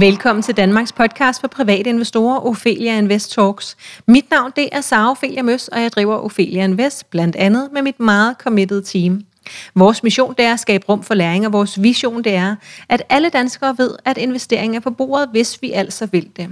Velkommen til Danmarks podcast for private investorer, Ophelia Invest Talks. Mit navn det er Sara Ophelia Møs, og jeg driver Ophelia Invest, blandt andet med mit meget committed team. Vores mission det er at skabe rum for læring, og vores vision det er, at alle danskere ved, at investering er på bordet, hvis vi altså vil det.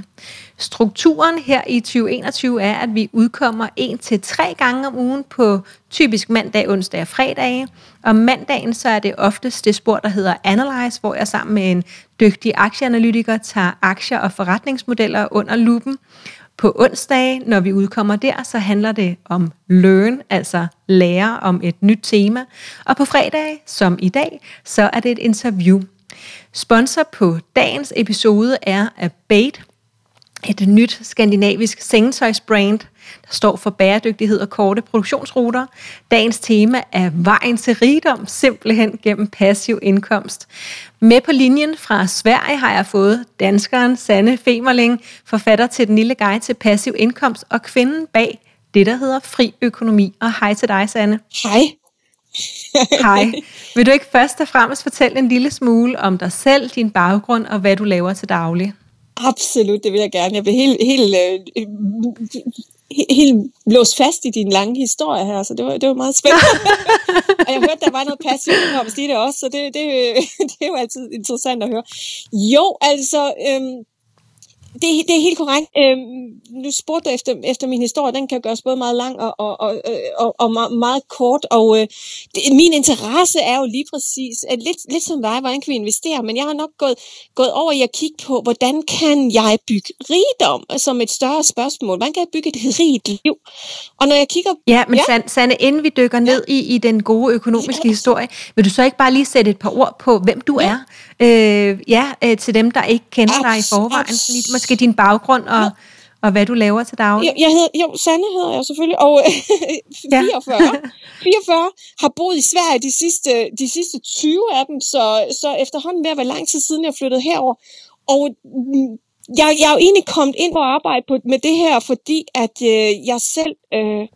Strukturen her i 2021 er, at vi udkommer en til tre gange om ugen på typisk mandag, onsdag og fredag. Og mandagen så er det oftest det spor, der hedder Analyze, hvor jeg sammen med en dygtig aktieanalytiker tager aktier og forretningsmodeller under lupen. På onsdag, når vi udkommer der, så handler det om learn, altså lære om et nyt tema. Og på fredag, som i dag, så er det et interview. Sponsor på dagens episode er Abate, et nyt skandinavisk sengetøjsbrand, der står for bæredygtighed og korte produktionsruter. Dagens tema er vejen til rigdom, simpelthen gennem passiv indkomst. Med på linjen fra Sverige har jeg fået danskeren Sanne Femerling, forfatter til Den lille guide til passiv indkomst, og kvinden bag det, der hedder Fri Økonomi. Og hej til dig, Sanne. Hej. Hej. Vil du ikke først og fremmest fortælle en lille smule om dig selv, din baggrund og hvad du laver til daglig? Absolut, det vil jeg gerne. Jeg bliver helt, helt, øh, helt låst fast i din lange historie her, så det var, det var meget spændende. og jeg hørte, der var noget passivt indkomst i det også, så det, det, det er jo altid interessant at høre. Jo, altså, øhm, det, det er helt korrekt. Øhm, nu spurgte du efter, efter min historie, den kan gøres både meget lang og, og, og, og, og meget, kort, og øh, det, min interesse er jo lige præcis, at lidt, lidt som dig, hvordan kan vi investere, men jeg har nok gået, gået over i at kigge på, hvordan kan jeg bygge rigdom som et større spørgsmål. Hvordan kan jeg bygge et rigt liv? Og når jeg kigger... Ja, men ja. Sanne, inden vi dykker ned ja. i, i den gode økonomiske ja. historie, vil du så ikke bare lige sætte et par ord på, hvem du ja. er? Øh, ja, øh, til dem, der ikke kender dig i forvejen. Lige, måske din baggrund og, og hvad du laver til daglig. Jeg, jeg hedder, jo, Sanne hedder jeg selvfølgelig, og 44, ja. 44 har boet i Sverige de sidste, de sidste 20 af dem, så, så efterhånden ved at være lang tid siden, jeg flyttede herover. Og jeg, jeg er jo egentlig kommet ind og arbejde på, med det her, fordi at øh, jeg selv... Øh,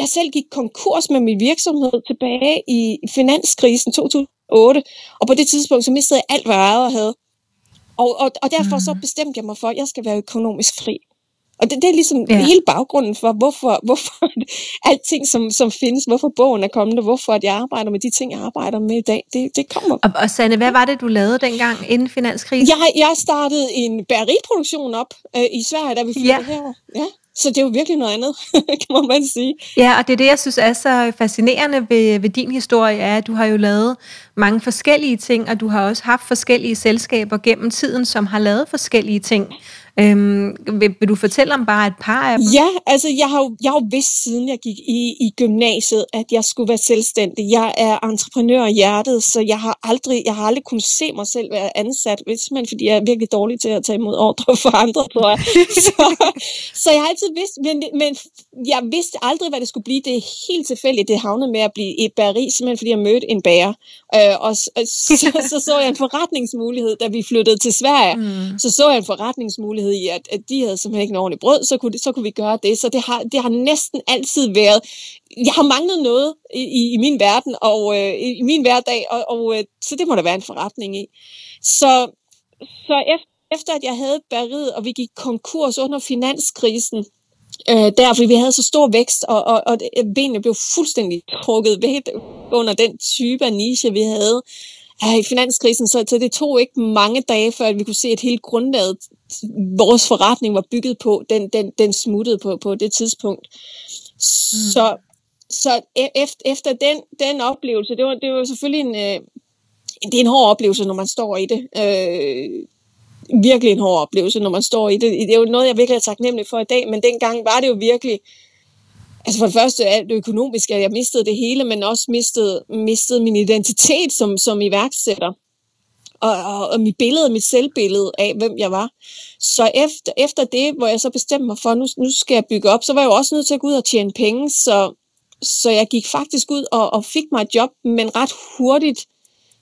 jeg selv gik konkurs med min virksomhed tilbage i finanskrisen 2008, og på det tidspunkt så mistede jeg alt, hvad jeg og havde. Og, og, og derfor så mm. bestemte jeg mig for, at jeg skal være økonomisk fri. Og det, det er ligesom ja. hele baggrunden for, hvorfor, hvorfor alting, som, som findes, hvorfor bogen er kommet, og hvorfor at jeg arbejder med de ting, jeg arbejder med i dag, det, det kommer. Og, og Sanne, hvad var det, du lavede dengang inden finanskrisen? Jeg, jeg startede en bæreriproduktion op øh, i Sverige, da vi flyttede ja. herover. Ja. Så det er jo virkelig noget andet, kan man sige. Ja, og det er det, jeg synes er så fascinerende ved, ved din historie, er, at du har jo lavet mange forskellige ting, og du har også haft forskellige selskaber gennem tiden, som har lavet forskellige ting. Øhm, vil, vil du fortælle om bare et par af dem? Ja, altså jeg har jo, jeg har jo vidst siden jeg gik i, i gymnasiet, at jeg skulle være selvstændig. Jeg er entreprenør i hjertet, så jeg har aldrig, jeg har aldrig kunnet se mig selv være ansat, simpelthen fordi jeg er virkelig dårlig til at tage imod ordre for andre, tror jeg. så, så jeg har altid vidst, men, men jeg vidste aldrig, hvad det skulle blive. Det er helt tilfældigt, det havnede med at blive et bageri, simpelthen fordi jeg mødte en bager. Øh, og så, så, så så jeg en forretningsmulighed, da vi flyttede til Sverige. Mm. Så så jeg en forretningsmulighed i, at, at de havde simpelthen ikke noget ordentligt brød, så kunne, så kunne vi gøre det. Så det har, det har næsten altid været... Jeg har manglet noget i, i, i min verden og øh, i, i min hverdag, og, og øh, så det må der være en forretning i. Så, så efter, efter at jeg havde bæret, og vi gik konkurs under finanskrisen, øh, der, fordi vi havde så stor vækst, og, og, og benene blev fuldstændig trukket væk under den type af niche, vi havde øh, i finanskrisen, så, så det tog ikke mange dage, før vi kunne se, at hele grundlaget, vores forretning var bygget på, den, den, den smuttede på, på det tidspunkt. Mm. Så, så efter, efter den, den oplevelse, det var, det var selvfølgelig en, øh, det er en hård oplevelse, når man står i det. Øh, virkelig en hård oplevelse, når man står i det. Det er jo noget, jeg virkelig er taknemmelig for i dag, men dengang var det jo virkelig, altså for det første alt det økonomiske, at jeg mistede det hele, men også mistede, mistede min identitet som, som iværksætter. Og, og, og mit billede, mit selvbillede af, hvem jeg var. Så efter, efter det, hvor jeg så bestemte mig for, nu, nu skal jeg bygge op, så var jeg jo også nødt til at gå ud og tjene penge, så, så jeg gik faktisk ud og, og fik mig et job, men ret hurtigt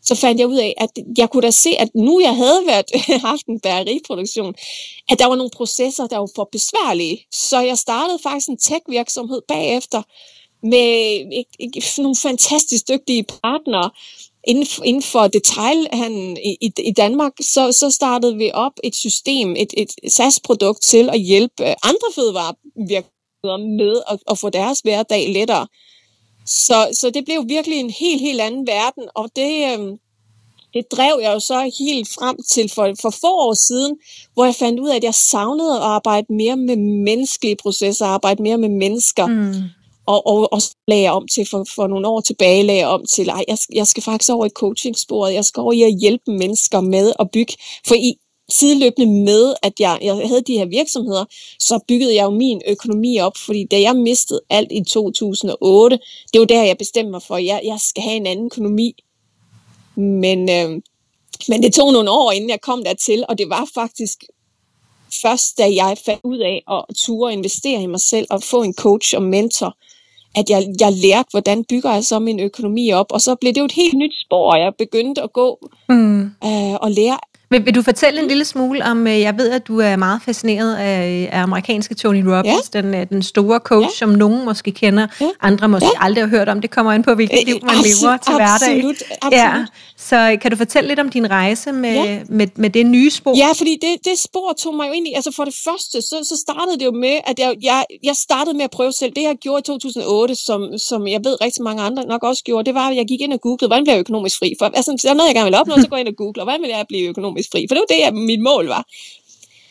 så fandt jeg ud af, at jeg kunne da se, at nu jeg havde været, haft en bæreriproduktion, at der var nogle processer, der var for besværlige. Så jeg startede faktisk en tech-virksomhed bagefter med nogle fantastisk dygtige partnere, inden, inden for detailhandlen i, i, i Danmark, så, så startede vi op et system, et, et SAS-produkt til at hjælpe øh, andre fødevarevirksomheder med at, at få deres hverdag lettere. Så, så det blev virkelig en helt, helt anden verden, og det, øh, det drev jeg jo så helt frem til for, for få år siden, hvor jeg fandt ud af, at jeg savnede at arbejde mere med menneskelige processer, arbejde mere med mennesker. Mm. Og, og, og lagde jeg om til for, for nogle år tilbage, lagde jeg om til, at jeg, jeg skal faktisk over i coachingsporet, jeg skal over i at hjælpe mennesker med at bygge. For i, sideløbende med, at jeg, jeg havde de her virksomheder, så byggede jeg jo min økonomi op, fordi da jeg mistede alt i 2008, det var der, jeg bestemte mig for, at jeg, jeg skal have en anden økonomi. Men, øh, men det tog nogle år, inden jeg kom dertil, og det var faktisk først, da jeg fandt ud af at ture investere i mig selv og få en coach og mentor, at jeg, jeg lærte, hvordan bygger jeg så min økonomi op. Og så blev det jo et helt nyt spor, og jeg begyndte at gå mm. øh, og lære vil, vil du fortælle en lille smule om, øh, jeg ved, at du er meget fascineret af, af amerikanske Tony Robbins, ja. den, øh, den store coach, ja. som nogen måske kender, ja. andre måske ja. aldrig har hørt om. Det kommer ind på, hvilket liv man absolut, lever til hverdag. Absolut, absolut. Ja. Så kan du fortælle lidt om din rejse med, ja. med, med det nye spor? Ja, fordi det, det spor tog mig jo ind i, altså for det første, så, så startede det jo med, at jeg, jeg, jeg startede med at prøve selv. Det jeg gjorde i 2008, som, som jeg ved rigtig mange andre nok også gjorde, det var, at jeg gik ind og googlede, hvordan bliver jeg økonomisk fri? For altså, der er noget, jeg gerne vil opnå, så går jeg ind og googler, hvordan vil jeg blive økonomisk fri? For det var det, jeg, mit mål var.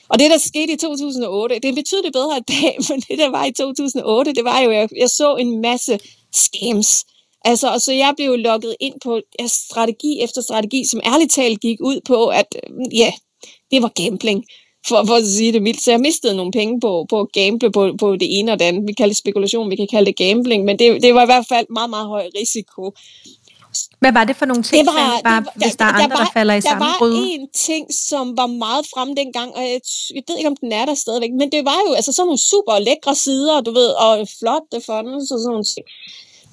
Og det, der skete i 2008, det er betydeligt bedre i dag, men det, der var i 2008, det var jo, at jeg, jeg så en masse scams Altså, og så jeg blev lukket ind på ja, strategi efter strategi, som ærligt talt gik ud på, at øh, ja, det var gambling, for, for at sige det mildt. Så jeg mistede nogle penge på, på at gamble på, på det ene og det andet. Vi kalder det spekulation, vi kan kalde det gambling, men det, det var i hvert fald meget, meget høj risiko. Hvad var det for nogle ting, det var, det var, hvis der er andre, der, der falder i der samme Der var en ting, som var meget fremme dengang, og jeg, jeg ved ikke, om den er der stadigvæk, men det var jo altså sådan nogle super lækre sider, du ved, og flotte fonds og sådan nogle ting.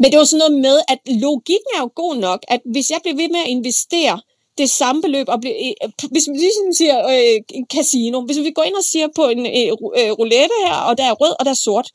Men det var sådan noget med, at logikken er jo god nok, at hvis jeg bliver ved med at investere det samme beløb, og bliver, øh, hvis vi ligesom siger øh, en casino, hvis vi går ind og siger på en øh, øh, roulette her, og der er rød, og der er sort,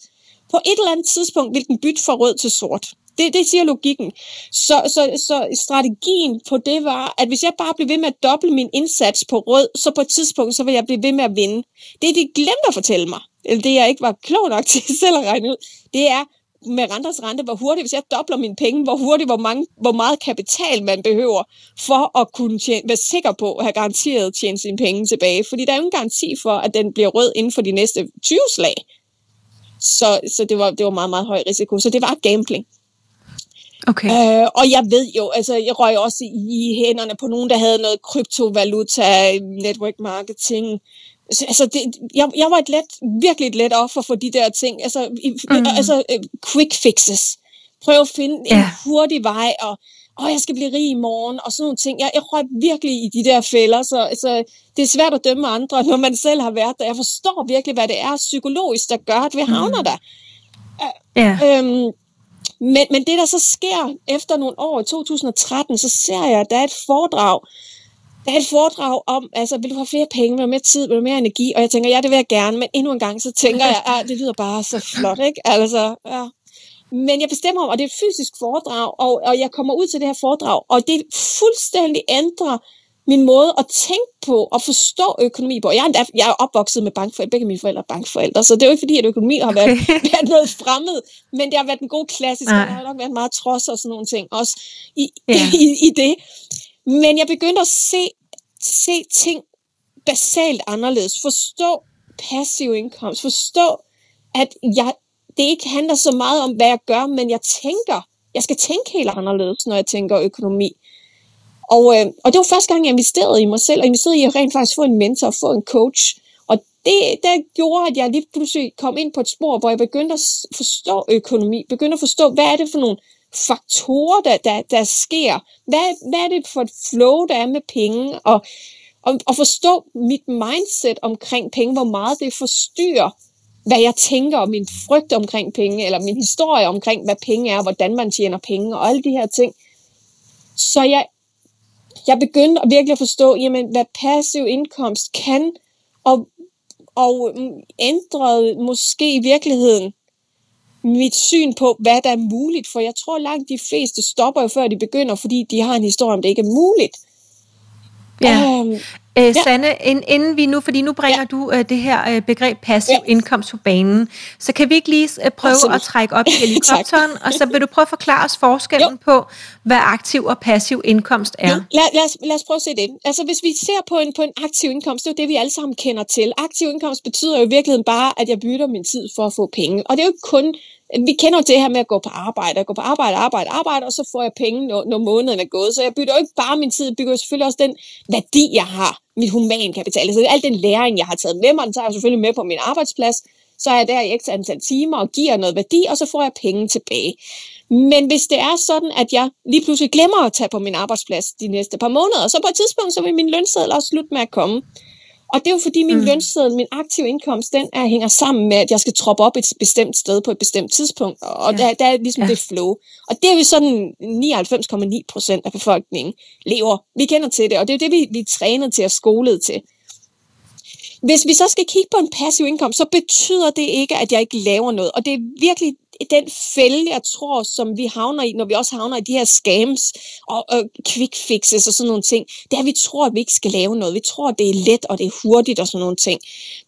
på et eller andet tidspunkt vil den bytte fra rød til sort. Det, det siger logikken. Så, så, så strategien på det var, at hvis jeg bare blev ved med at doble min indsats på rød, så på et tidspunkt, så vil jeg blive ved med at vinde. Det, de glemte at fortælle mig, eller det jeg ikke var klog nok til selv at regne ud, det er, med renters rente, hvor hurtigt, hvis jeg dobler mine penge, hvor hurtigt, hvor, mange, hvor meget kapital man behøver for at kunne tjene, være sikker på at have garanteret tjene sine penge tilbage. Fordi der er jo ingen garanti for, at den bliver rød inden for de næste 20 slag. Så, så det, var, det var meget, meget høj risiko. Så det var gambling. Okay. Øh, og jeg ved jo, altså jeg røg også i hænderne på nogen, der havde noget kryptovaluta, network marketing, Altså, det, jeg, jeg var et let, virkelig et let offer for de der ting. Altså, mm. altså uh, quick fixes. Prøv at finde yeah. en hurtig vej, og åh, jeg skal blive rig i morgen, og sådan nogle ting. Jeg, jeg røg virkelig i de der fælder, så altså, det er svært at dømme andre, når man selv har været der. Jeg forstår virkelig, hvad det er psykologisk, der gør, at vi havner mm. der. Uh, yeah. øhm, men, men det, der så sker efter nogle år i 2013, så ser jeg, at der er et foredrag, der er et foredrag om, altså, vil du have flere penge, vil du have mere tid, vil du have mere energi? Og jeg tænker, ja, det vil jeg gerne, men endnu en gang, så tænker jeg, ja, det lyder bare så flot, ikke? Altså, ja. Men jeg bestemmer om, og det er et fysisk foredrag, og, og jeg kommer ud til det her foredrag, og det fuldstændig ændrer min måde at tænke på og forstå økonomi på. Jeg er, jeg er opvokset med bankforældre, begge mine forældre er bankforældre, så det er jo ikke fordi, at økonomi har været, okay. været noget fremmed, men det har været en god klassisk, og der har nok været meget trods og sådan nogle ting også i, yeah. i, i det. Men jeg begyndte at se, se ting basalt anderledes. Forstå passiv indkomst. Forstå, at jeg, det ikke handler så meget om, hvad jeg gør, men jeg tænker. Jeg skal tænke helt anderledes, når jeg tænker økonomi. Og, øh, og det var første gang, jeg investerede i mig selv, og investerede i at rent faktisk få en mentor, få en coach. Og det der gjorde, at jeg lige pludselig kom ind på et spor, hvor jeg begyndte at forstå økonomi, begyndte at forstå, hvad er det for nogle faktorer, der, der, der sker. Hvad, hvad er det for et flow, der er med penge? Og, og, og forstå mit mindset omkring penge, hvor meget det forstyrrer, hvad jeg tænker om min frygt omkring penge, eller min historie omkring, hvad penge er, hvordan man tjener penge, og alle de her ting. Så jeg, jeg begyndte at virkelig at forstå, jamen, hvad passiv indkomst kan, og, og mm, ændrede måske i virkeligheden mit syn på, hvad der er muligt, for jeg tror langt de fleste stopper jo før de begynder, fordi de har en historie om, det ikke er muligt. Ja. Øhm, Øh, ja. Sanne, inden vi nu, fordi nu bringer ja. du uh, det her uh, begreb passiv ja. indkomst på banen, så kan vi ikke lige uh, prøve Absolut. at trække op i helikopteren, og så vil du prøve at forklare os forskellen jo. på, hvad aktiv og passiv indkomst er? Ja. Lad, lad, os, lad os prøve at se det. Altså hvis vi ser på en, på en aktiv indkomst, det er jo det, vi alle sammen kender til. Aktiv indkomst betyder jo i virkeligheden bare, at jeg bytter min tid for at få penge. Og det er jo ikke kun vi kender jo det her med at gå på arbejde, gå på arbejde, arbejde, arbejde, og så får jeg penge, når, når måneden er gået. Så jeg bytter jo ikke bare min tid, jeg bygger selvfølgelig også den værdi, jeg har, mit humankapital. Så al den læring, jeg har taget med mig, den tager jeg selvfølgelig med på min arbejdsplads. Så er jeg der i ekstra antal timer og giver noget værdi, og så får jeg penge tilbage. Men hvis det er sådan, at jeg lige pludselig glemmer at tage på min arbejdsplads de næste par måneder, så på et tidspunkt, så vil min lønseddel også slutte med at komme. Og det er jo fordi min mm. lønseddel, min aktive indkomst, den er, hænger sammen med, at jeg skal troppe op et bestemt sted på et bestemt tidspunkt. Og ja. der, der er ligesom ja. det flow. Og det er jo sådan 99,9 procent af befolkningen lever. Vi kender til det, og det er det, vi, vi er trænet til og skolet til. Hvis vi så skal kigge på en passiv indkomst, så betyder det ikke, at jeg ikke laver noget. Og det er virkelig den fælde, jeg tror, som vi havner i, når vi også havner i de her scams og, og quick fixes og sådan nogle ting, det er, at vi tror, at vi ikke skal lave noget. Vi tror, at det er let og det er hurtigt og sådan nogle ting.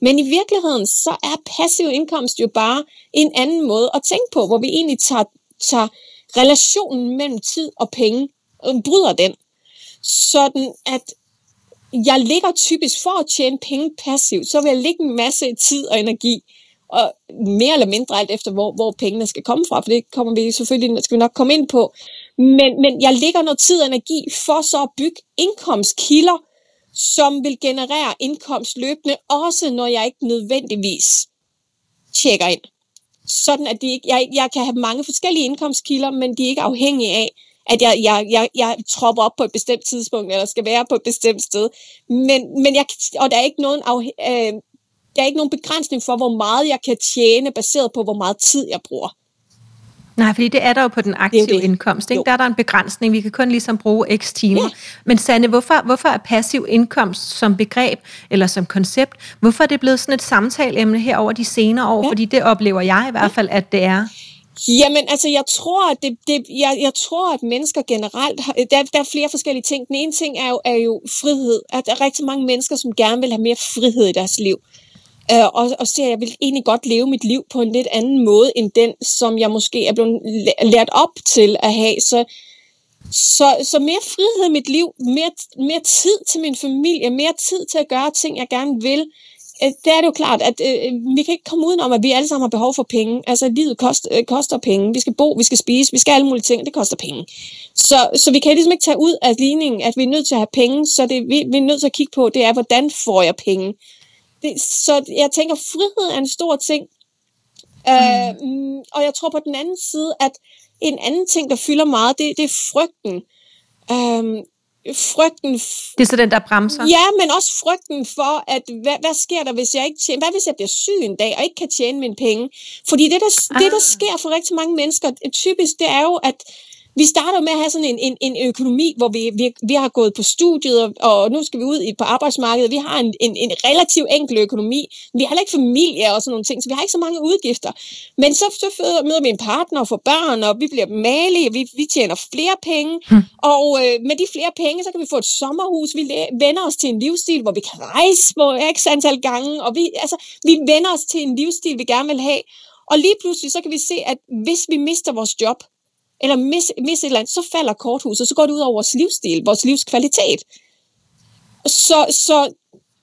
Men i virkeligheden, så er passiv indkomst jo bare en anden måde at tænke på, hvor vi egentlig tager, tager relationen mellem tid og penge og bryder den. Sådan at jeg ligger typisk for at tjene penge passivt, så vil jeg lægge en masse tid og energi og mere eller mindre alt efter, hvor, hvor pengene skal komme fra, for det kommer vi selvfølgelig skal vi nok komme ind på. Men, men jeg lægger noget tid og energi for så at bygge indkomstkilder, som vil generere indkomst løbende, også når jeg ikke nødvendigvis tjekker ind. Sådan at de ikke, jeg, jeg kan have mange forskellige indkomstkilder, men de er ikke afhængige af, at jeg, jeg, jeg, jeg tropper op på et bestemt tidspunkt, eller skal være på et bestemt sted. Men, men jeg, og der er ikke nogen af, øh, der er ikke nogen begrænsning for, hvor meget jeg kan tjene, baseret på, hvor meget tid jeg bruger. Nej, fordi det er der jo på den aktive det det. indkomst. Ikke? Der er der en begrænsning. Vi kan kun ligesom bruge x timer. Ja. Men Sanne, hvorfor, hvorfor er passiv indkomst som begreb eller som koncept, hvorfor er det blevet sådan et samtaleemne her over de senere år? Ja. Fordi det oplever jeg i hvert fald, at det er. Jamen, altså, jeg tror, at, det, det, jeg, jeg tror, at mennesker generelt, der, der er flere forskellige ting. Den ene ting er jo, er jo frihed. At der er rigtig mange mennesker, som gerne vil have mere frihed i deres liv øh, og, og ser, at jeg vil egentlig godt leve mit liv på en lidt anden måde, end den, som jeg måske er blevet lært op til at have. Så, så, så mere frihed i mit liv, mere, mere tid til min familie, mere tid til at gøre ting, jeg gerne vil. Øh, det er det jo klart, at øh, vi kan ikke komme udenom, at vi alle sammen har behov for penge. Altså, livet kost, øh, koster penge. Vi skal bo, vi skal spise, vi skal alle mulige ting, det koster penge. Så, så vi kan ligesom ikke tage ud af ligningen, at vi er nødt til at have penge, så det vi, vi er nødt til at kigge på, det er, hvordan får jeg penge? Det, så jeg tænker, frihed er en stor ting. Øh, mm. Øh, og jeg tror på den anden side, at en anden ting, der fylder meget, det, det er frygten. Øh, frygten... Det er så den, der bremser? Ja, men også frygten for, at hvad, hvad sker der, hvis jeg ikke tjener... Hvad hvis jeg bliver syg en dag, og ikke kan tjene mine penge? Fordi det, der, ah. det, der sker for rigtig mange mennesker, typisk, det er jo, at vi starter med at have sådan en, en, en økonomi, hvor vi, vi, vi har gået på studiet, og, og nu skal vi ud på arbejdsmarkedet. Vi har en, en, en relativt enkel økonomi. Vi har heller ikke familie og sådan nogle ting, så vi har ikke så mange udgifter. Men så, så møder vi en partner og får børn, og vi bliver malige, vi, vi tjener flere penge. Hmm. Og øh, med de flere penge, så kan vi få et sommerhus. Vi vender os til en livsstil, hvor vi kan rejse på x antal gange, og vi, altså, vi vender os til en livsstil, vi gerne vil have. Og lige pludselig, så kan vi se, at hvis vi mister vores job, eller mis, mis et eller andet, så falder korthuset, så går det ud over vores livsstil, vores livskvalitet. Så, så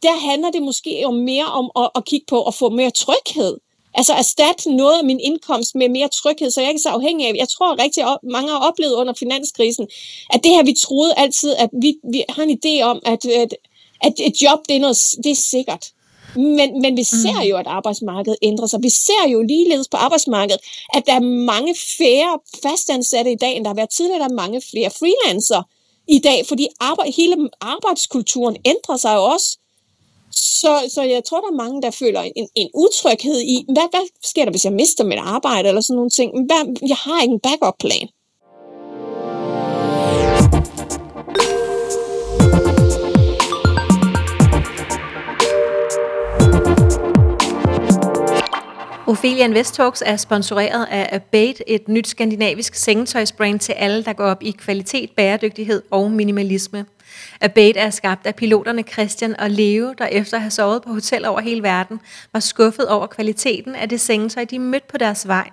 der handler det måske jo mere om at, at kigge på at få mere tryghed. Altså erstatte noget af min indkomst med mere tryghed, så jeg ikke er så afhængig af. Jeg tror rigtig mange har oplevet under finanskrisen, at det her, vi troede altid, at vi, vi har en idé om, at, at, at et job, det er, noget, det er sikkert. Men, men vi ser mm. jo, at arbejdsmarkedet ændrer sig. Vi ser jo ligeledes på arbejdsmarkedet, at der er mange færre fastansatte i dag, end der har været tidligere. Der er mange flere freelancer i dag, fordi arbejde, hele arbejdskulturen ændrer sig jo også. Så, så jeg tror, der er mange, der føler en, en utryghed i, hvad, hvad sker der, hvis jeg mister mit arbejde, eller sådan nogle ting. Hvad, jeg har ikke en backup-plan. Ophelia Invest Talks er sponsoreret af Abate, et nyt skandinavisk sengetøjsbrand til alle, der går op i kvalitet, bæredygtighed og minimalisme. Abate er skabt af piloterne Christian og Leo, der efter at have sovet på hotel over hele verden, var skuffet over kvaliteten af det sengetøj, de mødte på deres vej.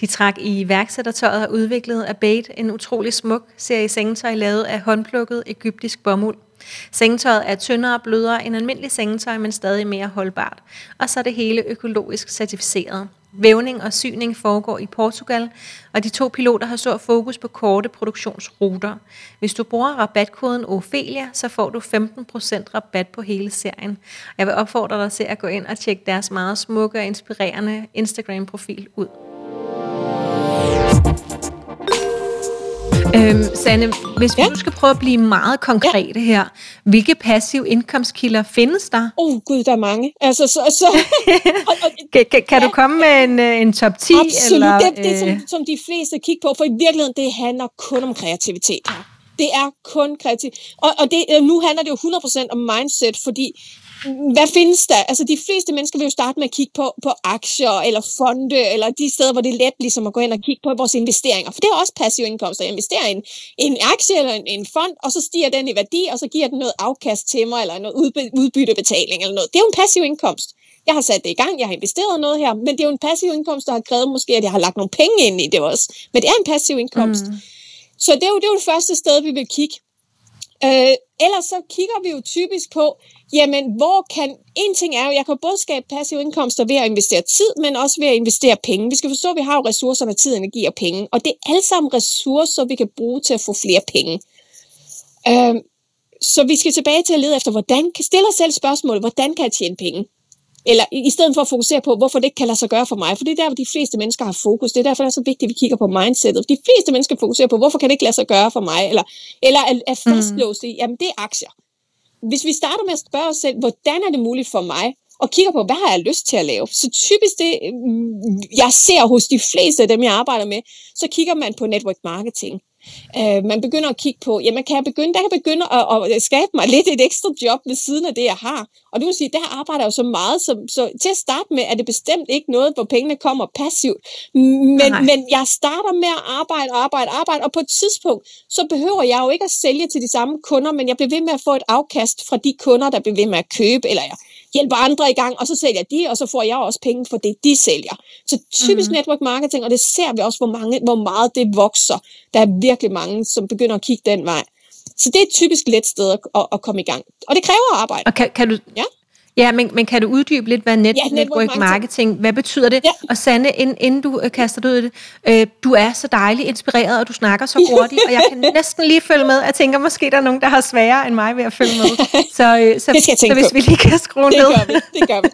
De trak i værksættertøjet og udviklede Abate, en utrolig smuk serie sengetøj lavet af håndplukket egyptisk bomuld. Sengetøjet er tyndere og blødere end almindelig sengetøj, men stadig mere holdbart. Og så er det hele økologisk certificeret. Vævning og syning foregår i Portugal, og de to piloter har stor fokus på korte produktionsruter. Hvis du bruger rabatkoden Ophelia, så får du 15% rabat på hele serien. Jeg vil opfordre dig til at gå ind og tjekke deres meget smukke og inspirerende Instagram-profil ud. Øhm, Sanne, hvis ja. du skal prøve at blive meget konkrete ja. her, hvilke passive indkomstkilder findes der? Åh oh, gud, der er mange. Altså, så, så, og, og, kan kan, ja. du komme med en, øh, en top 10? Absolut, eller, det, det som, øh... som de fleste kigger på, for i virkeligheden, det handler kun om kreativitet. Det er kun kreativt. Og, og det, øh, nu handler det jo 100% om mindset, fordi hvad findes der? Altså de fleste mennesker vil jo starte med at kigge på, på aktier eller fonde, eller de steder, hvor det er let ligesom at gå ind og kigge på vores investeringer. For det er også passiv indkomst. Jeg investerer i en, en aktie eller en, en fond, og så stiger den i værdi, og så giver den noget afkast til mig, eller noget udby, udbyttebetaling eller noget. Det er jo en passiv indkomst. Jeg har sat det i gang, jeg har investeret noget her, men det er jo en passiv indkomst, der har krævet måske, at jeg har lagt nogle penge ind i det også. Men det er en passiv indkomst. Mm. Så det er, jo, det er jo det første sted, vi vil kigge. Øh, ellers så kigger vi jo typisk på, jamen hvor kan, en ting er jo, jeg kan både skabe passive indkomster ved at investere tid, men også ved at investere penge. Vi skal forstå, at vi har jo ressourcerne, tid, energi og penge, og det er alle sammen ressourcer, vi kan bruge til at få flere penge. Øh, så vi skal tilbage til at lede efter, hvordan kan stille os selv spørgsmålet, hvordan kan jeg tjene penge? Eller i stedet for at fokusere på, hvorfor det ikke kan lade sig gøre for mig. For det er der, hvor de fleste mennesker har fokus. Det er derfor, det er så vigtigt, at vi kigger på mindsetet. De fleste mennesker fokuserer på, hvorfor kan det ikke lade sig gøre for mig? Eller, eller er, er fastlåst i, jamen det er aktier. Hvis vi starter med at spørge os selv, hvordan er det muligt for mig? Og kigger på, hvad har jeg lyst til at lave? Så typisk det, jeg ser hos de fleste af dem, jeg arbejder med, så kigger man på network marketing. Øh, man begynder at kigge på, jamen kan jeg begynde, der kan jeg begynde at, at skabe mig lidt et ekstra job ved siden af det, jeg har. Og du vil sige, der arbejder jeg jo så meget, så, så til at starte med er det bestemt ikke noget, hvor pengene kommer passivt. Men, men jeg starter med at arbejde, arbejde, arbejde, og på et tidspunkt, så behøver jeg jo ikke at sælge til de samme kunder, men jeg bliver ved med at få et afkast fra de kunder, der bliver ved med at købe, eller jeg hjælper andre i gang, og så sælger de, og så får jeg også penge for det, de sælger. Så typisk mm. network marketing, og det ser vi også, hvor, mange, hvor meget det vokser. Der er virkelig mange, som begynder at kigge den vej. Så det er et typisk let sted at, at, komme i gang. Og det kræver arbejde. Og kan, kan du, ja? Ja, men, men kan du uddybe lidt, hvad net, ja, network, network marketing, marketing, hvad betyder det? Ja. Og Sande, inden, inden du øh, kaster det ud i det, øh, du er så dejligt inspireret, og du snakker så hurtigt, og jeg kan næsten lige følge med. Jeg tænker, måske der er nogen, der har sværere end mig ved at følge med. Så, øh, så, så, så hvis på. vi lige kan skrue det ned. Gør vi, det gør vi.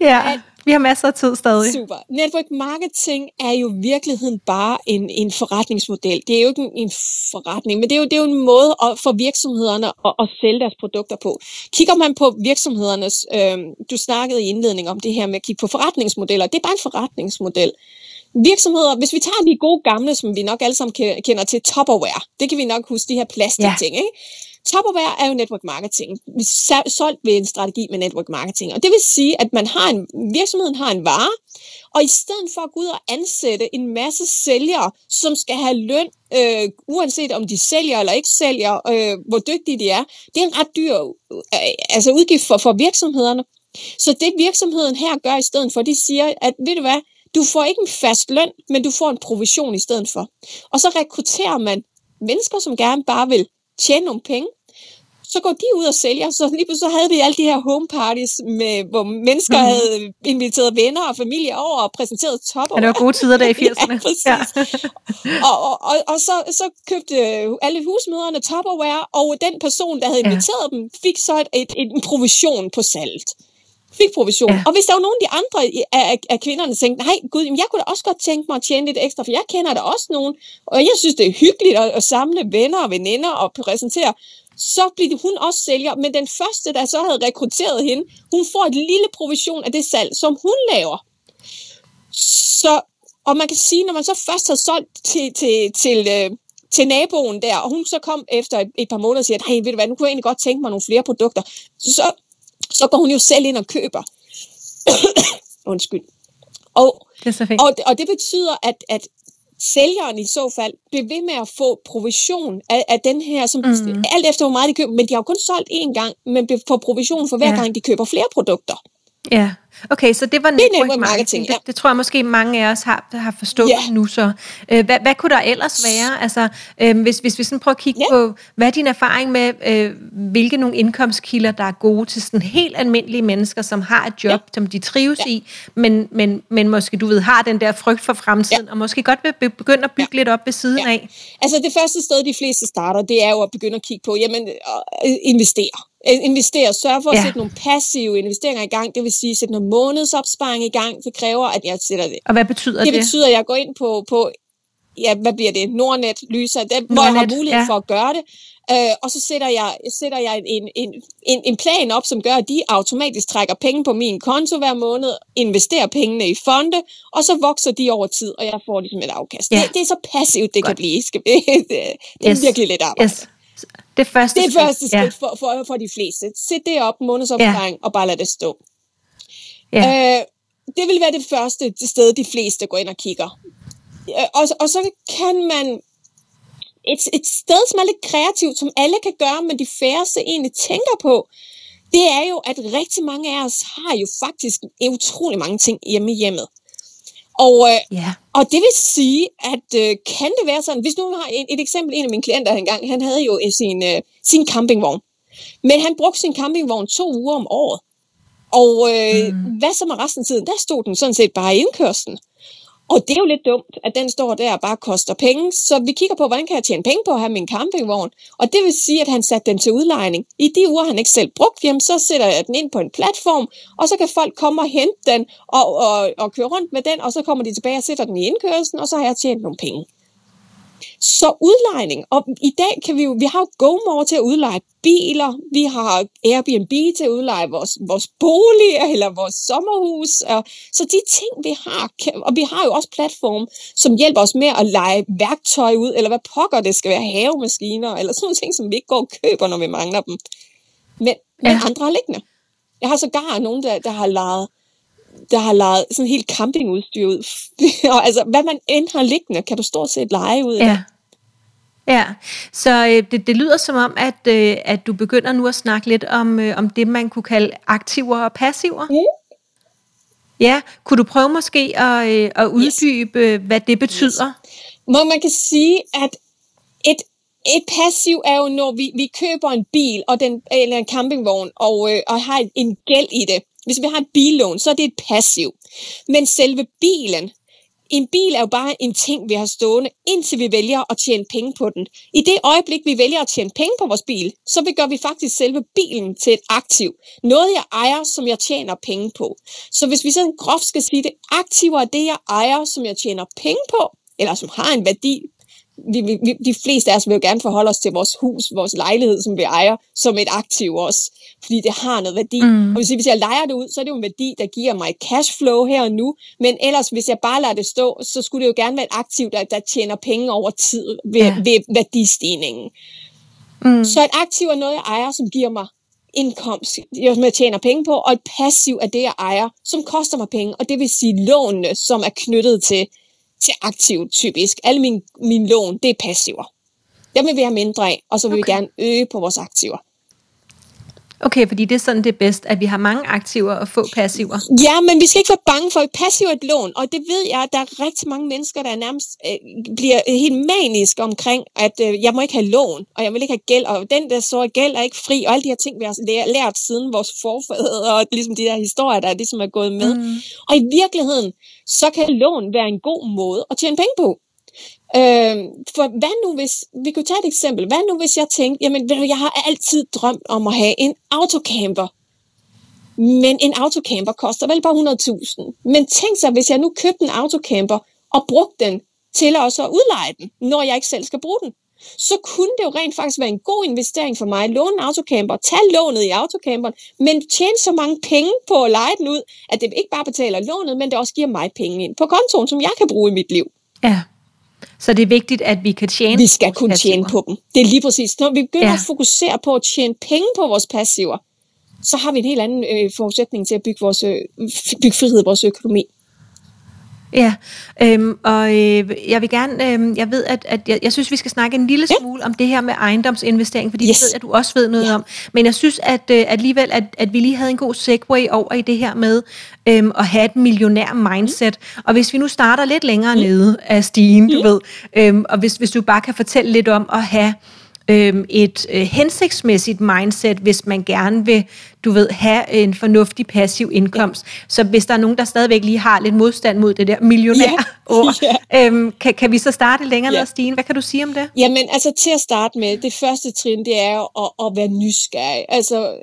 ja. Vi har masser af tid stadig. Super. Network marketing er jo i virkeligheden bare en, en forretningsmodel. Det er jo ikke en, en forretning, men det er jo, det er jo en måde at, for virksomhederne at, at sælge deres produkter på. Kigger man på virksomhedernes, øh, du snakkede i indledning om det her med at kigge på forretningsmodeller, det er bare en forretningsmodel. Virksomheder, hvis vi tager de gode gamle, som vi nok alle sammen kender til, Tupperware, det kan vi nok huske, de her plastikting, ja. ikke? Tupperware er jo network marketing. Solgt ved en strategi med network marketing. Og det vil sige, at man har en, virksomheden har en vare, og i stedet for at gå ud og ansætte en masse sælgere, som skal have løn, øh, uanset om de sælger eller ikke sælger, øh, hvor dygtige de er, det er en ret dyr øh, altså udgift for, for virksomhederne. Så det virksomheden her gør i stedet for, de siger, at ved du hvad, du får ikke en fast løn, men du får en provision i stedet for. Og så rekrutterer man mennesker, som gerne bare vil tjene nogle penge. Så går de ud og sælger, så lige pludselig så havde vi alle de her home parties, med, hvor mennesker mm. havde inviteret venner og familie over og præsenteret topper. Ja, det var gode tider der i 80'erne. ja, ja. og, og, og, og så, så købte alle husmøderne Tupperware, og den person, der havde inviteret ja. dem, fik så et, et, et, en provision på salget fik provision. Ja. Og hvis der var nogen af de andre af, af, af kvinderne, der tænkte, nej gud, jeg kunne da også godt tænke mig at tjene lidt ekstra, for jeg kender da også nogen, og jeg synes, det er hyggeligt at, at samle venner og veninder og præsentere, så blev hun også sælger. Men den første, der så havde rekrutteret hende, hun får et lille provision af det salg, som hun laver. Så, og man kan sige, når man så først har solgt til, til, til, øh, til naboen der, og hun så kom efter et, et par måneder og siger, nej, ved du hvad, nu kunne jeg egentlig godt tænke mig nogle flere produkter, så så går hun jo selv ind og køber. Undskyld. Og, Det er så fint. og, og det betyder, at, at sælgeren i så fald bliver ved med at få provision af, af den her, som Mm. alt efter hvor meget de køber, men de har jo kun solgt én gang, men får provision for hver Ja. gang de køber flere produkter. Ja, okay, så det var network, network marketing. marketing, ja. Det, det tror jeg måske mange af os har, har forstået Ja. nu så. Øh, hvad, hvad kunne der ellers være? Altså, øh, hvis, hvis vi sådan prøver at kigge Ja. på, hvad er din erfaring med, øh, hvilke nogle indkomstkilder, der er gode til sådan helt almindelige mennesker, som har et job, Ja. som de trives Ja. i, men, men, men måske, du ved, har den der frygt for fremtiden, og måske godt vil be- begynde at bygge lidt op ved siden Ja. af. Altså det første sted, de fleste starter, det er jo at begynde at kigge på, jamen, øh, investere. Investere, sørge for at Ja. sætte nogle passive investeringer i gang, det vil sige sætte noget månedsopsparing i gang. Det kræver, at jeg sætter det. Og hvad betyder Det det? betyder, at jeg går ind på, på ja, hvad bliver det, Nordnet, Lysa, der, hvor jeg har Nordnet, mulighed ja. for at gøre det. Øh, og så sætter jeg, sætter jeg en, en, en, en plan op, som gør, at de automatisk trækker penge på min konto hver måned, investerer pengene i fonde, og så vokser de over tid, og jeg får ligesom et afkast. Ja. Det, det er så passivt, det kan Godt. blive. Skal, det, det er Yes. virkelig lidt arbejde. Yes. Det første Det er første skridt for, for, for de fleste. Sæt det op, månedsopsparing, og bare lad det stå. Ja. Ja. Øh, det vil være det første sted, de fleste går ind og kigger. Øh, og, og så kan man et, et sted, som er lidt kreativt, som alle kan gøre, men de færreste egentlig tænker på, det er jo, at rigtig mange af os har jo faktisk utrolig mange ting hjemme i hjemmet. Og, øh, ja. og det vil sige, at øh, kan det være sådan, hvis nu har et, et eksempel, en af mine klienter engang, han havde jo øh, sin, øh, sin campingvogn. Men han brugte sin campingvogn to uger om året. Og øh, mm. hvad så med resten af tiden? Der stod den sådan set bare i indkørslen. Og det er jo lidt dumt, at den står der og bare koster penge. Så vi kigger på, hvordan kan jeg tjene penge på at have min campingvogn? Og det vil sige, at han satte den til udlejning. I de uger, han ikke selv brugt, jamen, så sætter jeg den ind på en platform, og så kan folk komme og hente den og, og, og køre rundt med den, og så kommer de tilbage og sætter den i indkørslen, og så har jeg tjent nogle penge. Så udlejning, og i dag kan vi jo, vi har jo GoMore til at udleje biler, vi har Airbnb til at udleje vores, vores bolig eller vores sommerhus, og, så de ting vi har, kan, og vi har jo også platform, som hjælper os med at lege værktøj ud, eller hvad pokker det skal være, havemaskiner, eller sådan nogle ting, som vi ikke går og køber, når vi mangler dem. Men, men Ja. andre har liggende. Jeg har sågar nogen, der, der har lejet der har lejet sådan helt campingudstyr ud. og altså, hvad man end har liggende, kan du stort set lege ud. Ja. Ja, så øh, det, det lyder som om, at, øh, at du begynder nu at snakke lidt om, øh, om det, man kunne kalde aktiver og passiver. Mm. Ja, kunne du prøve måske at, øh, at uddybe, yes. hvad det betyder? Hvor man kan sige, at et, et passiv er jo, når vi, vi køber en bil og den, eller en campingvogn og, øh, og har en gæld i det. Hvis vi har et billån, så er det et passiv. Men selve bilen, en bil er jo bare en ting, vi har stående, indtil vi vælger at tjene penge på den. I det øjeblik, vi vælger at tjene penge på vores bil, så gør vi faktisk selve bilen til et aktiv. Noget, jeg ejer, som jeg tjener penge på. Så hvis vi sådan groft skal sige det, aktiver er det, jeg ejer, som jeg tjener penge på, eller som har en værdi. Vi, vi, de fleste af os vil jo gerne forholde os til vores hus, vores lejlighed, som vi ejer, som et aktiv også, fordi det har noget værdi. Mm. Og hvis, hvis jeg leger det ud, så er det jo en værdi, der giver mig cashflow her og nu, men ellers, hvis jeg bare lader det stå, så skulle det jo gerne være et aktiv, der, der tjener penge over tid ved, ja. ved værdistigningen. Mm. Så et aktiv er noget, jeg ejer, som giver mig indkomst, som jeg tjener penge på, og et passiv er det, jeg ejer, som koster mig penge, og det vil sige lånene, som er knyttet til, til aktiv typisk. Alle mine, mine lån, det er passiver. Dem vil vi have mindre af, og så vil okay. vi gerne øge på vores aktiver. Okay, fordi det er sådan, det er bedst, at vi har mange aktiver og få passiver. Ja, men vi skal ikke være bange for et passivt lån, og det ved jeg, at der er rigtig mange mennesker, der nærmest øh, bliver helt maniske omkring, at øh, jeg må ikke have lån, og jeg vil ikke have gæld, og den der så gæld er ikke fri, og alle de her ting, vi har lært, lært siden vores forfædre, og ligesom de der historier, der ligesom er gået med. Mm. Og i virkeligheden, så kan lån være en god måde at tjene penge på. Øh, for hvad nu hvis, vi kunne tage et eksempel, hvad nu hvis jeg tænkte, jamen ved du, jeg har altid drømt om at have en autocamper. Men en autocamper koster vel bare 100.000. Men tænk så, hvis jeg nu købte en autocamper og brugte den til også at udleje den, når jeg ikke selv skal bruge den. Så kunne det jo rent faktisk være en god investering for mig at låne en autocamper, tage lånet i autocamperen, men tjene så mange penge på at lege den ud, at det ikke bare betaler lånet, men det også giver mig penge ind på kontoen, som jeg kan bruge i mit liv. Ja. Så det er vigtigt, at vi kan tjene Vi skal kunne tjene passiver. på dem. Det er lige præcis. Når vi begynder Ja. at fokusere på at tjene penge på vores passiver, så har vi en helt anden øh, forudsætning til at bygge, vores, øh, bygge frihed i vores økonomi. Ja, øhm, og øh, jeg vil gerne, øh, jeg ved, at, at jeg, jeg synes, vi skal snakke en lille smule ja. om det her med ejendomsinvestering, fordi yes. det ved at du også ved noget ja. om. Men jeg synes at øh, alligevel, at, at vi lige havde en god segue over i det her med øh, at have et millionær mindset. Mm. Og hvis vi nu starter lidt længere mm. nede af stigen, du mm. ved, øh, og hvis, hvis du bare kan fortælle lidt om at have øh, et øh, hensigtsmæssigt mindset, hvis man gerne vil, du ved, have en fornuftig passiv indkomst. Ja. Så hvis der er nogen, der stadigvæk lige har lidt modstand mod det der millionær-ord, ja. øhm, kan, kan vi så starte længere ja. ned, Stine? Hvad kan du sige om det? Jamen, altså til at starte med, det første trin, det er at, at være nysgerrig. Altså,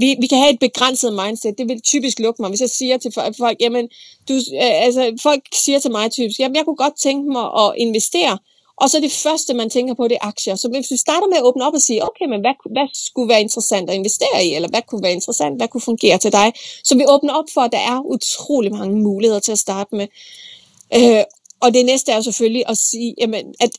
vi, vi kan have et begrænset mindset. Det vil typisk lukke mig, hvis jeg siger til folk, jamen, du, altså, folk siger til mig typisk, jamen, jeg kunne godt tænke mig at investere, og så det første, man tænker på, det er aktier. Så hvis vi starter med at åbne op og sige, okay, men hvad, hvad skulle være interessant at investere i, eller hvad kunne være interessant, hvad kunne fungere til dig, så vi åbner op for, at der er utrolig mange muligheder til at starte med. Øh, og det næste er jo selvfølgelig at sige, jamen, at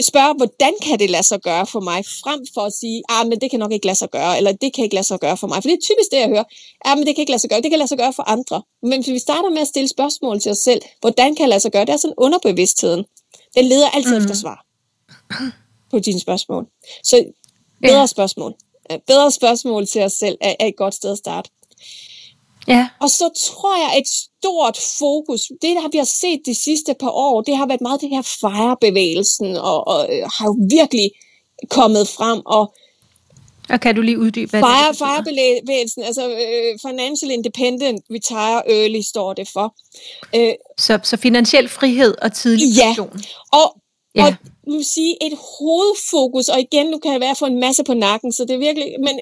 spørge, hvordan kan det lade sig gøre for mig, frem for at sige, ah, men det kan nok ikke lade sig gøre, eller det kan ikke lade sig gøre for mig. For det er typisk det, jeg hører. Ah, men det kan ikke lade sig gøre, det kan lade sig gøre for andre. Men hvis vi starter med at stille spørgsmål til os selv, hvordan kan det lade sig gøre, det er sådan underbevidstheden. Den leder altid mm. efter svar på dine spørgsmål. Så bedre ja. spørgsmål. Bedre spørgsmål til os selv er, er et godt sted at starte. Ja. Og så tror jeg, et stort fokus, det der vi har set de sidste par år, det har været meget det her fejrebevægelsen, og, og øh, har jo virkelig kommet frem, og og kan du lige uddybe, hvad Fire, det Firebevægelsen, altså uh, Financial Independent Retire Early står det for. Uh, så, så finansiel frihed og tidlig pension. Ja, og, ja. og må sige, et hovedfokus, og igen, nu kan jeg være for en masse på nakken, så det er virkelig, men,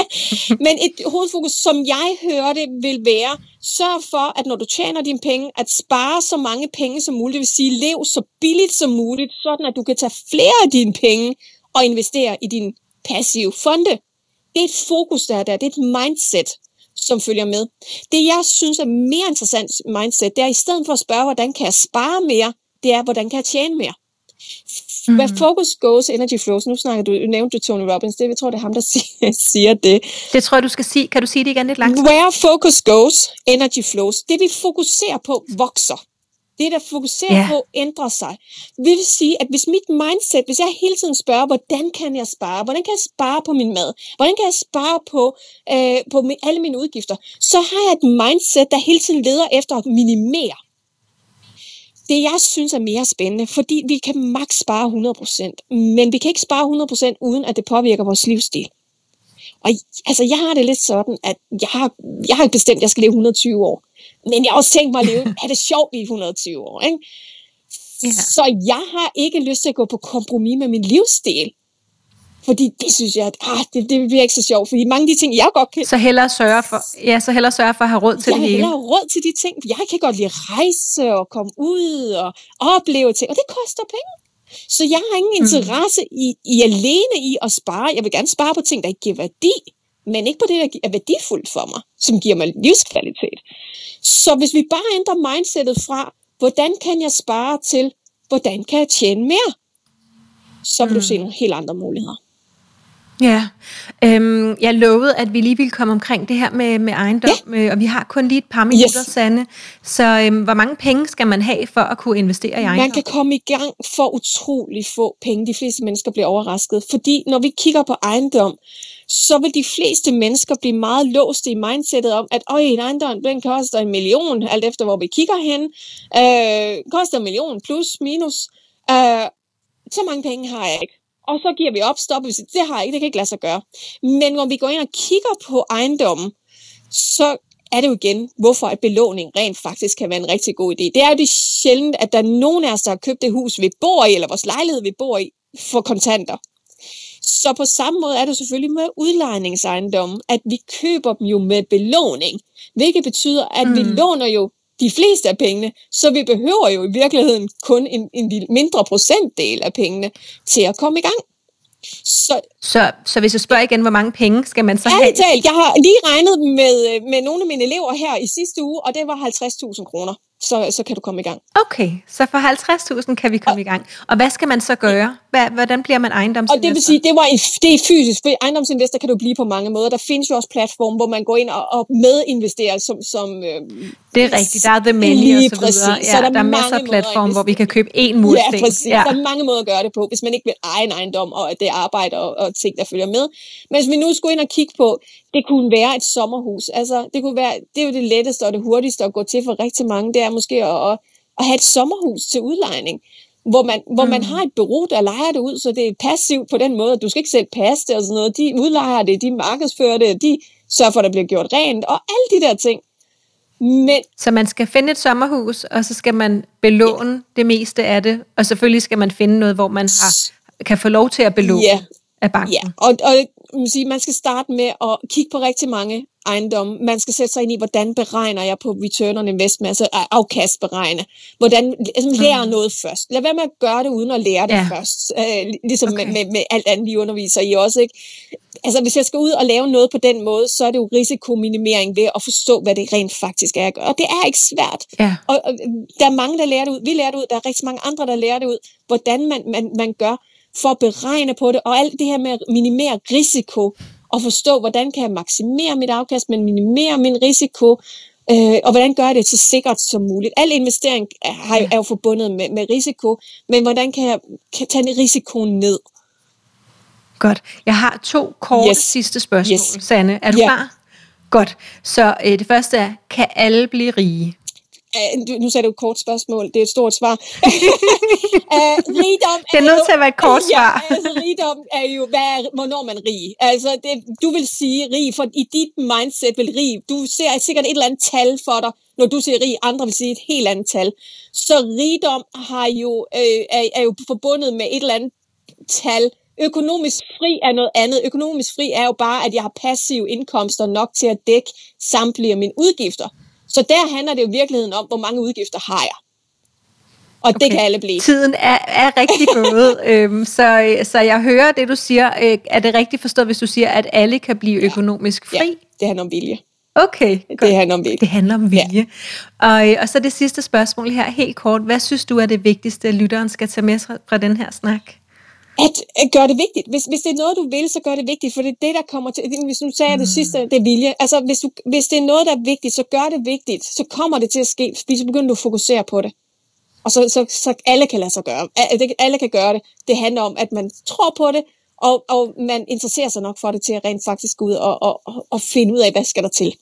men et hovedfokus, som jeg hører det, vil være, sørg for, at når du tjener dine penge, at spare så mange penge som muligt, det vil sige, lev så billigt som muligt, sådan at du kan tage flere af dine penge og investere i din passive fonde. Det er et fokus, der er der. Det er et mindset, som følger med. Det, jeg synes er mere interessant mindset, det er i stedet for at spørge, hvordan kan jeg spare mere, det er, hvordan kan jeg tjene mere. Mm. Where focus goes, energy flows. Nu snakker du, nævnte du Tony Robbins, det jeg tror, det er ham, der siger det. Det tror jeg, du skal sige. Kan du sige det igen lidt langsomt? Where focus goes, energy flows. Det vi fokuserer på, vokser. Det, der fokuserer ja. på, ændrer sig. Det vil sige, at hvis mit mindset, hvis jeg hele tiden spørger, hvordan kan jeg spare? Hvordan kan jeg spare på min mad? Hvordan kan jeg spare på, øh, på alle mine udgifter? Så har jeg et mindset, der hele tiden leder efter at minimere. Det, jeg synes er mere spændende, fordi vi kan maks spare 100%, men vi kan ikke spare 100% uden, at det påvirker vores livsstil. Og altså, jeg har det lidt sådan, at jeg har, jeg har bestemt, at jeg skal leve 120 år. Men jeg har også tænkt mig at leve, have det sjovt i 120 år. Ikke? Ja. Så jeg har ikke lyst til at gå på kompromis med min livsstil. Fordi det synes jeg, at ah, det, det bliver ikke så sjovt. Fordi mange af de ting, jeg godt kan... Så hellere sørge for, ja, så hellere sørge for at have råd til jeg det hele. Jeg har råd til de ting. Jeg kan godt lide at rejse og komme ud og opleve ting. Og det koster penge. Så jeg har ingen mm. interesse mm. i, i alene i at spare. Jeg vil gerne spare på ting, der ikke giver værdi. Men ikke på det, der er værdifuldt for mig, som giver mig livskvalitet. Så hvis vi bare ændrer mindsetet fra, hvordan kan jeg spare til, hvordan kan jeg tjene mere, så vil mm. du se nogle helt andre muligheder. Ja, øhm, jeg lovede, at vi lige ville komme omkring det her med, med ejendom, ja. øh, og vi har kun lige et par minutter, yes. Sanne. Så øhm, hvor mange penge skal man have for at kunne investere i ejendom? Man kan komme i gang for utrolig få penge. De fleste mennesker bliver overrasket, fordi når vi kigger på ejendom, så vil de fleste mennesker blive meget låste i mindsetet om, at Øj, en ejendom, den koster en million, alt efter hvor vi kigger hen. Øh, koster en million plus, minus. Øh, så mange penge har jeg ikke. Og så giver vi op, stopper vi, det har jeg ikke, det kan ikke lade sig gøre. Men når vi går ind og kigger på ejendommen, så er det jo igen, hvorfor at belåning rent faktisk kan være en rigtig god idé. Det er jo det sjældent, at der er nogen af os, der har købt det hus, vi bor i, eller vores lejlighed, vi bor i, for kontanter. Så på samme måde er det selvfølgelig med udlejningsejendommen, at vi køber dem jo med belåning, hvilket betyder, at mm. vi låner jo de fleste af pengene, så vi behøver jo i virkeligheden kun en, en mindre procentdel af pengene til at komme i gang. Så, så, så hvis jeg spørger igen, hvor mange penge skal man så have? Talt, jeg har lige regnet med, med nogle af mine elever her i sidste uge, og det var 50.000 kroner. Så, så kan du komme i gang. Okay, så for 50.000 kan vi komme og, i gang. Og hvad skal man så gøre? Hvad, hvordan bliver man ejendomsinvestor? Og det vil sige, det, var en, det er fysisk, for ejendomsinvestor kan du blive på mange måder. Der findes jo også platforme, hvor man går ind og, og medinvesterer som... som øh, det er rigtigt, der er The Many og så videre. Ja, så der, der er masser af platforme, hvor vi kan købe én mursten. Ja, præcis. Ja. Der er mange måder at gøre det på, hvis man ikke vil eje en ejendom, og det arbejde og, og ting, der følger med. Men hvis vi nu skulle ind og kigge på, det kunne være et sommerhus. Altså, det, kunne være, det er jo det letteste og det hurtigste at gå til for rigtig mange. Det er måske at, at, at have et sommerhus til udlejning, hvor man, hvor mm. man har et bureau, der lejer det ud, så det er passivt på den måde. Du skal ikke selv passe det og sådan noget. De udlejer det, de markedsfører det, de sørger for, at der bliver gjort rent, og alle de der ting. Men, så man skal finde et sommerhus, og så skal man belåne ja. det meste af det, og selvfølgelig skal man finde noget, hvor man har, kan få lov til at belåne ja. Af banken. Ja, og, og man, sige, man skal starte med at kigge på rigtig mange ejendomme. Man skal sætte sig ind i, hvordan beregner jeg på return on investment, altså afkastberegne. Hvordan altså, lære mm. noget først. Lad være med at gøre det, uden at lære det ja. først. Øh, ligesom okay. med, med, med alt andet, vi underviser i også. Ikke? Altså, hvis jeg skal ud og lave noget på den måde, så er det jo risikominimering ved at forstå, hvad det rent faktisk er at gøre. Og det er ikke svært. Ja. Og, og der er mange, der lærer det ud. Vi lærer det ud. Der er rigtig mange andre, der lærer det ud. Hvordan man, man, man gør for at beregne på det, og alt det her med at minimere risiko, og forstå, hvordan kan jeg maksimere mit afkast, men minimere min risiko, øh, og hvordan gør jeg det så sikkert som muligt. Al investering er, er jo forbundet med, med risiko, men hvordan kan jeg kan tage risikoen ned? Godt. Jeg har to korte yes. sidste spørgsmål, yes. Sanne. Er du yeah. klar? Godt. Så øh, det første er, kan alle blive rige? Nu sagde du et kort spørgsmål, det er et stort svar. uh, rigdom det er nødt til at være et kort svar. ja, altså, rigdom er jo, hvad er, hvornår man er rig. Altså, det, du vil sige rig, for i dit mindset vil rig, du ser sikkert et eller andet tal for dig, når du siger rig, andre vil sige et helt andet tal. Så rigdom har jo, øh, er, er jo forbundet med et eller andet tal. Økonomisk fri er noget andet. Økonomisk fri er jo bare, at jeg har passive indkomster nok til at dække samtlige af mine udgifter. Så der handler det jo i virkeligheden om, hvor mange udgifter har jeg. Og okay. det kan alle blive. Tiden er, er rigtig gået, øhm, så, så jeg hører det, du siger. Øh, er det rigtigt forstået, hvis du siger, at alle kan blive ja. økonomisk fri? Ja, det handler om vilje. Okay, godt. Det handler om vilje. Det handler om vilje. Ja. Og, øh, og så det sidste spørgsmål her, helt kort. Hvad synes du er det vigtigste, lytteren skal tage med fra den her snak? At, at gøre det vigtigt. Hvis, hvis det er noget, du vil, så gør det vigtigt, for det er det, der kommer til, hvis nu sagde jeg det mm. sidste, det er vilje. Altså, hvis, du, hvis det er noget, der er vigtigt, så gør det vigtigt, så kommer det til at ske, fordi så begynder du at fokusere på det. Og så, så, så alle kan lade sig gøre. Alle kan gøre det. Det handler om, at man tror på det, og, og man interesserer sig nok for det til at rent faktisk gå ud og, og, og, finde ud af, hvad skal der til.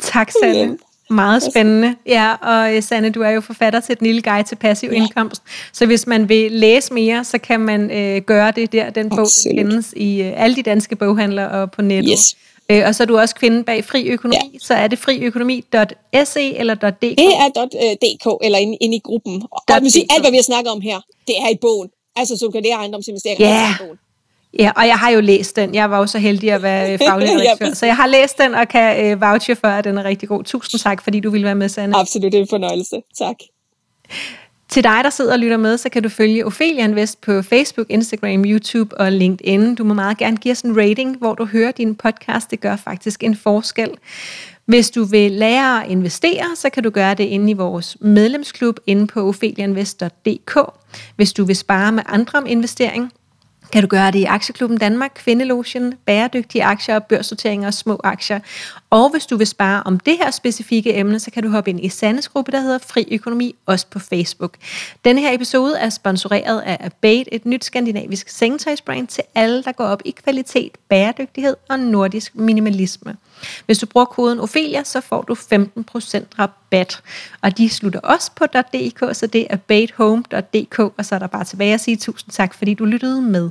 Tak, Sanne. Meget spændende. Ja, og øh, Sanne, du er jo forfatter til Den lille guide til passiv ja. indkomst. Så hvis man vil læse mere, så kan man øh, gøre det der. Den bog den findes i øh, alle de danske boghandlere og på nettet. Yes. Øh, og så er du også kvinde bag Fri Økonomi. Ja. Så er det friøkonomi.se eller .dk? Det er .dk eller inde, inde i gruppen. Og vil sige, alt hvad vi har snakket om her, det er i bogen. Altså, så du kan lære ejendomsinvesteringer yeah. i bogen. Ja, og jeg har jo læst den. Jeg var jo så heldig at være faglig redaktør. Så jeg har læst den og kan øh, vouche for, at den er rigtig god. Tusind tak, fordi du ville være med, Sanne. Absolut, det er en fornøjelse. Tak. Til dig, der sidder og lytter med, så kan du følge Ophelia Invest på Facebook, Instagram, YouTube og LinkedIn. Du må meget gerne give os en rating, hvor du hører din podcast. Det gør faktisk en forskel. Hvis du vil lære at investere, så kan du gøre det inde i vores medlemsklub inde på opheliainvest.dk. Hvis du vil spare med andre om investering, kan du gøre det i Aktieklubben Danmark, Kvindelotion, bæredygtige aktier, Børsnoteringer og små aktier. Og hvis du vil spare om det her specifikke emne, så kan du hoppe ind i Sandes gruppe, der hedder Fri Økonomi, også på Facebook. Denne her episode er sponsoreret af Abate, et nyt skandinavisk sengetøjsbrand til alle, der går op i kvalitet, bæredygtighed og nordisk minimalisme. Hvis du bruger koden Ophelia, så får du 15% rabat. Og de slutter også på .dk, så det er abatehome.dk, og så er der bare tilbage at sige tusind tak, fordi du lyttede med.